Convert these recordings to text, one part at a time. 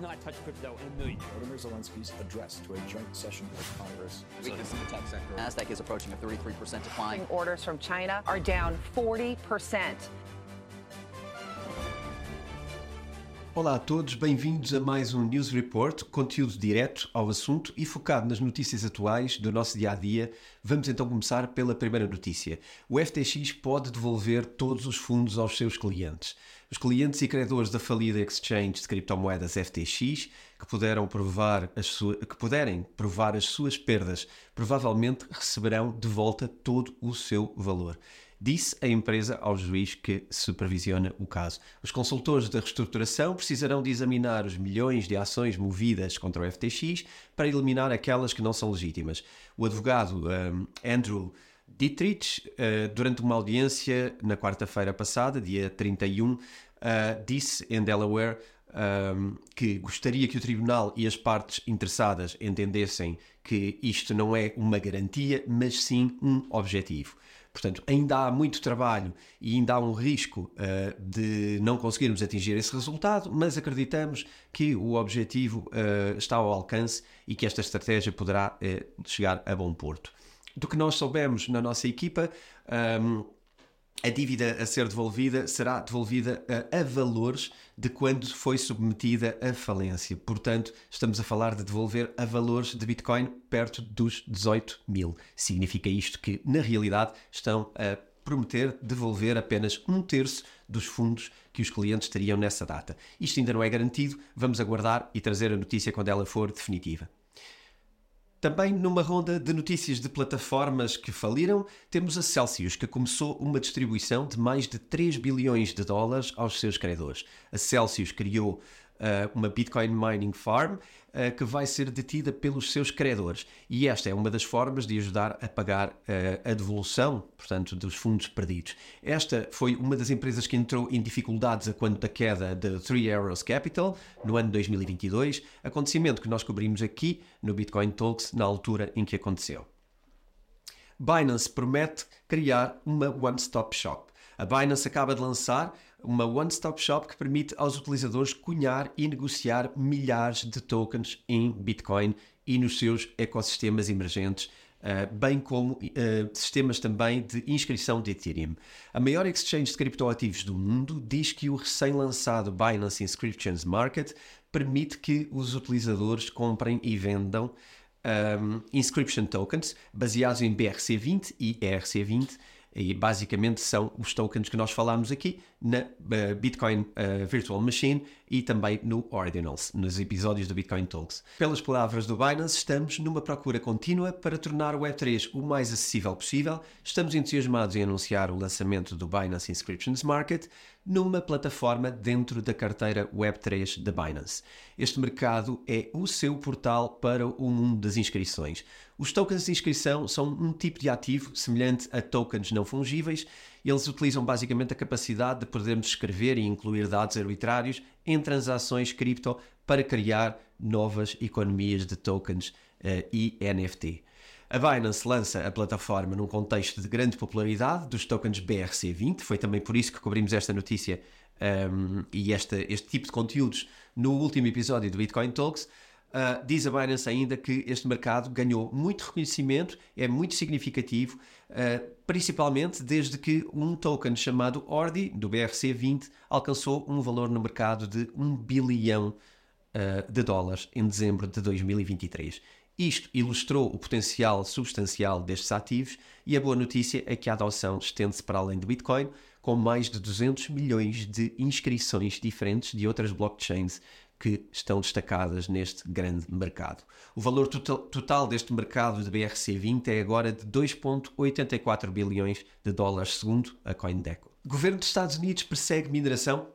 not touched crypto in a million years. Vladimir Zelensky's address to a joint session of Congress. Weakness in the tech sector. NASDAQ is approaching a 33% decline. Orders from China are down 40%. Olá a todos, bem-vindos a mais um News Report, conteúdo direto ao assunto e focado nas notícias atuais do nosso dia a dia. Vamos então começar pela primeira notícia. O FTX pode devolver todos os fundos aos seus clientes. Os clientes e credores da falida exchange de criptomoedas FTX, que, puderam provar as sua, que puderem provar as suas perdas, provavelmente receberão de volta todo o seu valor disse a empresa ao juiz que supervisiona o caso. Os consultores da reestruturação precisarão de examinar os milhões de ações movidas contra o FTX para eliminar aquelas que não são legítimas. O advogado um, Andrew Dietrich, uh, durante uma audiência na quarta-feira passada, dia 31, uh, disse em Delaware um, que gostaria que o Tribunal e as partes interessadas entendessem que isto não é uma garantia, mas sim um objetivo. Portanto, ainda há muito trabalho e ainda há um risco uh, de não conseguirmos atingir esse resultado, mas acreditamos que o objetivo uh, está ao alcance e que esta estratégia poderá uh, chegar a bom porto. Do que nós soubemos na nossa equipa, um, a dívida a ser devolvida será devolvida a, a, valores de quando foi submetida à falência. Portanto, estamos a falar de devolver a valores de Bitcoin perto dos 18 mil. Significa isto que, na realidade, estão a prometer devolver apenas um terço dos fundos que os clientes teriam nessa data. Isto ainda não é garantido, vamos aguardar e trazer a notícia quando ela for definitiva. Também numa ronda de notícias de plataformas que faliram, temos a Celsius, que começou uma distribuição de mais de 3 bilhões de dólares aos seus credores. A Celsius criou uma Bitcoin Mining Farm uh, que vai ser detida pelos seus credores. E esta é uma das formas de ajudar a pagar uh, a devolução, portanto, dos fundos perdidos. Esta foi uma das empresas que entrou em dificuldades a da queda de Three Arrows Capital no ano 2022, acontecimento que nós cobrimos aqui no Bitcoin Talks na altura em que aconteceu. Binance promete criar uma one-stop shop. A Binance acaba de lançar uma one-stop shop que permite aos utilizadores cunhar e negociar milhares de tokens em Bitcoin e nos seus ecossistemas emergentes, Uh, bem como uh, sistemas também de inscrição de Ethereum. A maior exchange de criptoativos do mundo diz que o recém-lançado Binance Inscriptions Market permite que os utilizadores comprem e vendam um, inscription tokens baseados em BRC20 e ERC20 e basicamente são os tokens que nós falámos aqui na uh, Bitcoin uh, Virtual Machine e também no Ordinals, nos episódios do Bitcoin Talks. Pelas palavras do Binance, estamos numa procura contínua para tornar o Web3 o mais acessível possível. Estamos entusiasmados em anunciar o lançamento do Binance Inscriptions Market numa plataforma dentro da carteira Web3 da Binance. Este mercado é o seu portal para o mundo das inscrições. Os tokens de inscrição são um tipo de ativo semelhante a tokens não fungíveis. Eles utilizam basicamente a capacidade de podermos escrever e incluir dados arbitrários em transações cripto para criar novas economias de tokens uh, e NFT. A Binance lança a plataforma num contexto de grande popularidade dos tokens BRC20, foi também por isso que cobrimos esta notícia um, e esta, este tipo de conteúdos no último episódio do Bitcoin Talks. Uh, diz a Binance ainda que este mercado ganhou muito reconhecimento, é muito significativo, uh, principalmente desde que um token chamado ORDI, do BRC20, alcançou um valor no mercado de 1 bilhão uh, de dólares em dezembro de 2023. Isto ilustrou o potencial substancial destes ativos e a boa notícia é que a adoção estende-se para além do Bitcoin, com mais de 200 milhões de inscrições diferentes de outras blockchains que estão destacadas neste grande mercado. O valor total, deste mercado de BRC20 é agora de 2,84 bilhões de dólares, segundo a CoinDeco. O governo dos Estados Unidos persegue mineração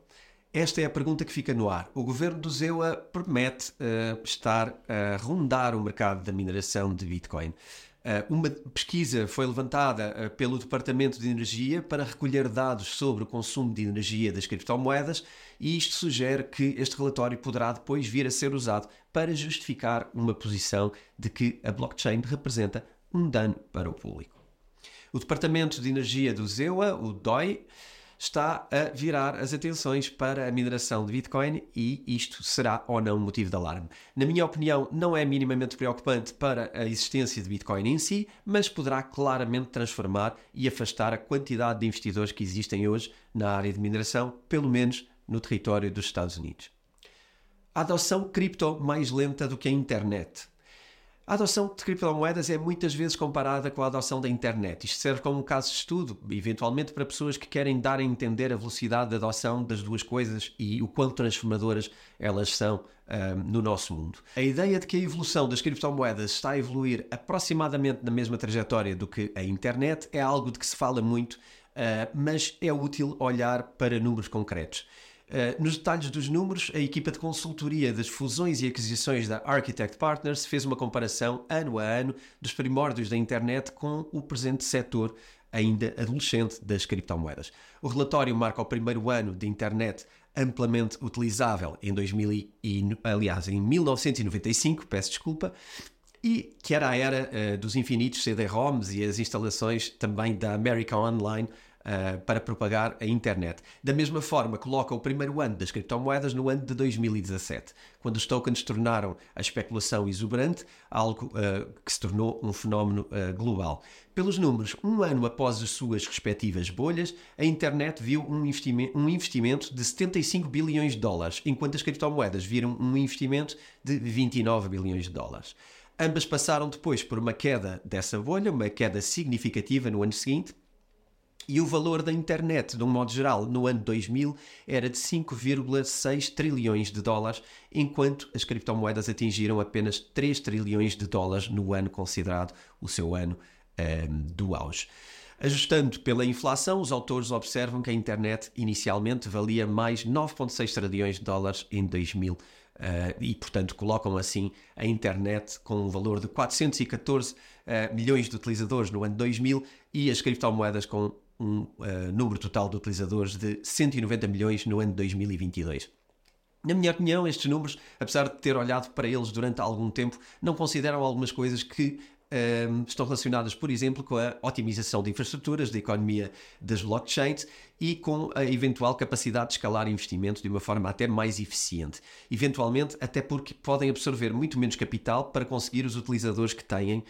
esta é a pergunta que fica no ar. O governo do Zewa promete uh, estar a rondar o mercado da mineração de Bitcoin. Uh, uma pesquisa foi levantada uh, pelo Departamento de Energia para recolher dados sobre o consumo de energia das criptomoedas e isto sugere que este relatório poderá depois vir a ser usado para justificar uma posição de que a blockchain representa um dano para o público. O Departamento de Energia do Zewa, o DOI, está a virar as atenções para a mineração de Bitcoin e isto será ou não motivo de alarme. Na minha opinião, não é minimamente preocupante para a existência de Bitcoin em si, mas poderá claramente transformar e afastar a quantidade de investidores que existem hoje na área de mineração, pelo menos no território dos Estados Unidos. A adoção cripto mais lenta do que a internet. A adoção de criptomoedas é muitas vezes comparada com a adoção da internet. Isto serve como um caso de estudo, eventualmente para pessoas que querem dar a entender a velocidade de adoção das duas coisas e o quão transformadoras elas são um, no nosso mundo. A ideia de que a evolução das criptomoedas está a evoluir aproximadamente na mesma trajetória do que a internet é algo de que se fala muito, uh, mas é útil olhar para números concretos. Uh, nos detalhes dos números, a equipa de consultoria das fusões e aquisições da Architect Partners fez uma comparação ano a ano dos primórdios da internet com o presente setor ainda adolescente das criptomoedas. O relatório marca o primeiro ano de internet amplamente utilizável em 2000 e, aliás, em 1995, peço desculpa, e que era a era uh, dos infinitos CD-ROMs e as instalações também da America Online uh, para propagar a internet. Da mesma forma, coloca o primeiro ano das criptomoedas no ano de 2017, quando os tokens tornaram a especulação exuberante, algo uh, que se tornou um fenómeno uh, global. Pelos números, um ano após as suas respectivas bolhas, a internet viu um um investimento de 75 bilhões de dólares, enquanto as criptomoedas viram um investimento de 29 bilhões de dólares. Ambas passaram depois por uma queda dessa bolha, uma queda significativa no ano seguinte, e o valor da internet, de um modo geral, no ano 2000 era de 5,6 trilhões de dólares, enquanto as criptomoedas atingiram apenas 3 trilhões de dólares no ano considerado o seu ano um, ehm, do auge. Ajustando pela inflação, os autores observam que a internet inicialmente valia mais 9,6 trilhões de dólares em 2000 uh, eh, e, portanto, colocam assim a internet com um valor de 414 uh, eh, milhões de utilizadores no ano 2000 e as criptomoedas com um uh, número total de utilizadores de 190 milhões no ano de 2022. Na minha opinião, estes números, apesar de ter olhado para eles durante algum tempo, não consideram algumas coisas que estão relacionadas, por exemplo, com a otimização de infraestruturas, da economia das blockchains e com a eventual capacidade de escalar investimentos de uma forma até mais eficiente. Eventualmente, até porque podem absorver muito menos capital para conseguir os utilizadores que têm,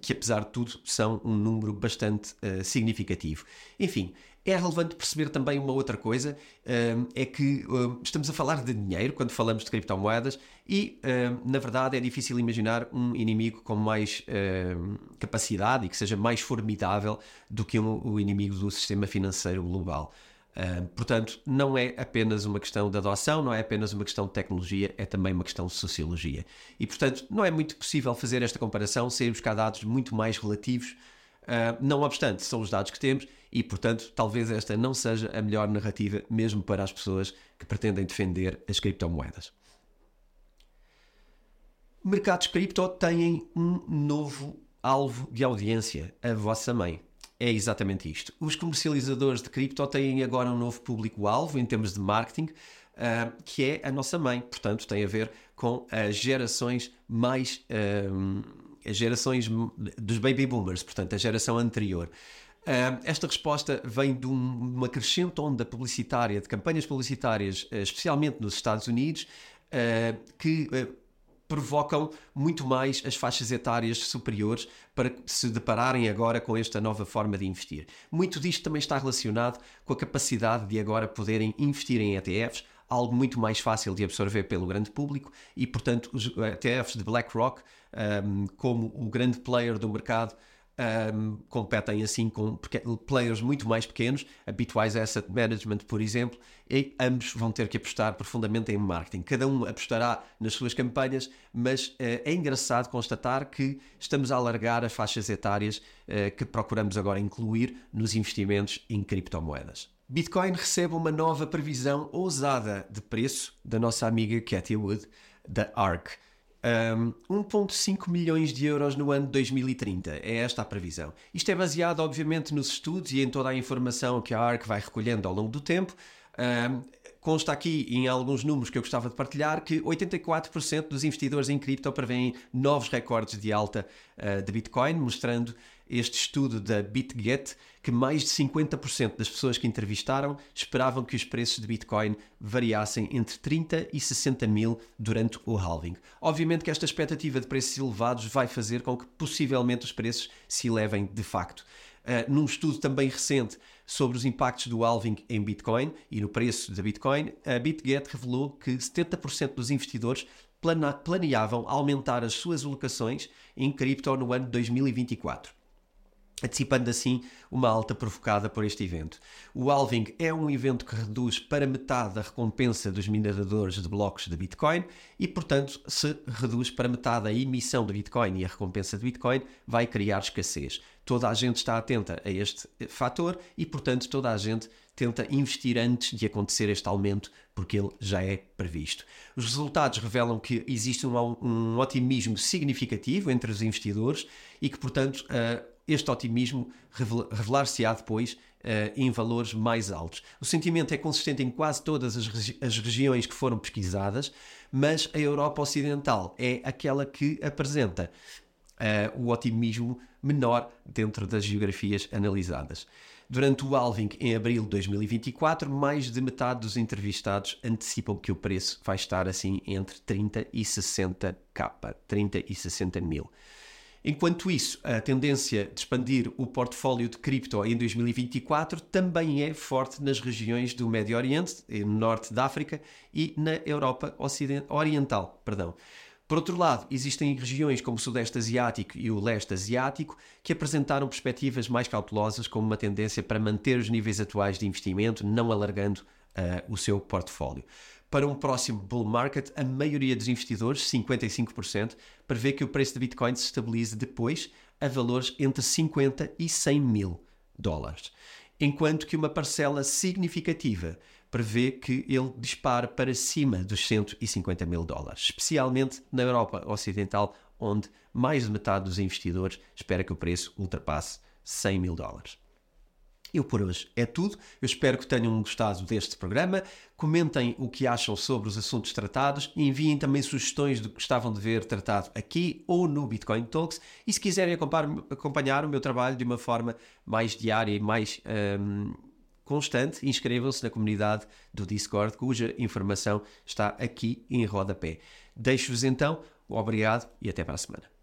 que apesar de tudo são um número bastante uh, significativo. Enfim, é relevante perceber também uma outra coisa, é que estamos a falar de dinheiro quando falamos de criptomoedas e, na verdade, é difícil imaginar um inimigo com mais capacidade e que seja mais formidável do que o inimigo do sistema financeiro global. portanto, não é apenas uma questão de adoção, não é apenas uma questão de tecnologia, é também uma questão de sociologia. E, portanto, não é muito possível fazer esta comparação sem buscar dados muito mais relativos Uh, não obstante, são os dados que temos e, portanto, talvez esta não seja a melhor narrativa, mesmo para as pessoas que pretendem defender as criptomoedas. Mercados cripto têm um novo alvo de audiência, a vossa mãe. É exatamente isto. Os comercializadores de cripto têm agora um novo público-alvo em termos de marketing, uh, que é a nossa mãe. Portanto, tem a ver com as gerações mais. Uh, as gerações dos baby boomers, portanto, a geração anterior. Uh, esta resposta vem de um, uma crescente onda publicitária, de campanhas publicitárias, uh, especialmente nos Estados Unidos, uh, que provocam muito mais as faixas etárias superiores para se depararem agora com esta nova forma de investir. Muito disto também está relacionado com a capacidade de agora poderem investir em ETFs, algo muito mais fácil de absorver pelo grande público e, portanto, os ETFs de BlackRock um, como o grande player do mercado, um, competem assim com players muito mais pequenos, a Bitwise Asset Management, por exemplo, e ambos vão ter que apostar profundamente em marketing. Cada um apostará nas suas campanhas, mas uh, é engraçado constatar que estamos a alargar as faixas etárias uh, que procuramos agora incluir nos investimentos em criptomoedas. Bitcoin recebe uma nova previsão ousada de preço da nossa amiga Cathy Wood, da ARK. Um, 1,5 milhões de euros no ano de 2030. É esta a previsão. Isto é baseado, obviamente, nos estudos e em toda a informação que a ARC vai recolhendo ao longo do tempo, um, consta aqui em alguns números que eu gostava de partilhar que 84% dos investidores em cripto prevêem novos recordes de alta uh, de Bitcoin, mostrando este estudo da BitGet que mais de 50% das pessoas que entrevistaram esperavam que os preços de Bitcoin variassem entre 30 e 60 mil durante o halving. Obviamente que esta expectativa de preços elevados vai fazer com que possivelmente os preços se elevem de facto. Uh, num estudo também recente sobre os impactos do halving em Bitcoin e no preço da Bitcoin, a BitGet revelou que 70% dos investidores planeavam aumentar as suas alocações em cripto no ano 2024 antecipando assim uma alta provocada por este evento. O halving é um evento que reduz para metade a recompensa dos mineradores de blocos de Bitcoin e, portanto, se reduz para metade a emissão de Bitcoin e a recompensa de Bitcoin, vai criar escassez. Toda a gente está atenta a este fator e, portanto, toda a gente tenta investir antes de acontecer este aumento, porque ele já é previsto. Os resultados revelam que existe um, um otimismo significativo entre os investidores e que, portanto, uh, este otimismo revelar-se-á depois uh, em valores mais altos. O sentimento é consistente em quase todas as, regi as regiões que foram pesquisadas, mas a Europa Ocidental é aquela que apresenta uh, o otimismo menor dentro das geografias analisadas. Durante o halving em abril de 2024, mais de metade dos entrevistados antecipam que o preço vai estar assim entre 30 e 60 k, 30 e 60 mil. Enquanto isso, a tendência de expandir o portfólio de cripto em 2024 também é forte nas regiões do Médio Oriente, no norte da África e na Europa Oriental. Perdão. Por outro lado, existem regiões como o Sudeste Asiático e o Leste Asiático que apresentaram perspectivas mais cautelosas como uma tendência para manter os níveis atuais de investimento, não alargando uh, o seu portfólio. Para um próximo bull market, a maioria dos investidores, 55%, prevê que o preço de Bitcoin se estabilize depois a valores entre 50 e 100 mil dólares, enquanto que uma parcela significativa prevê que ele dispare para cima dos 150 mil dólares, especialmente na Europa Ocidental, onde mais de metade dos investidores espera que o preço ultrapasse 100 mil dólares. Eu por hoje é tudo. Eu espero que tenham gostado deste programa. Comentem o que acham sobre os assuntos tratados e enviem também sugestões do que gostavam de ver tratado aqui ou no Bitcoin Talks. E se quiserem acompanhar o meu trabalho de uma forma mais diária e mais um, constante, inscrevam-se na comunidade do Discord, cuja informação está aqui em rodapé. Deixo-vos então, obrigado e até para a semana.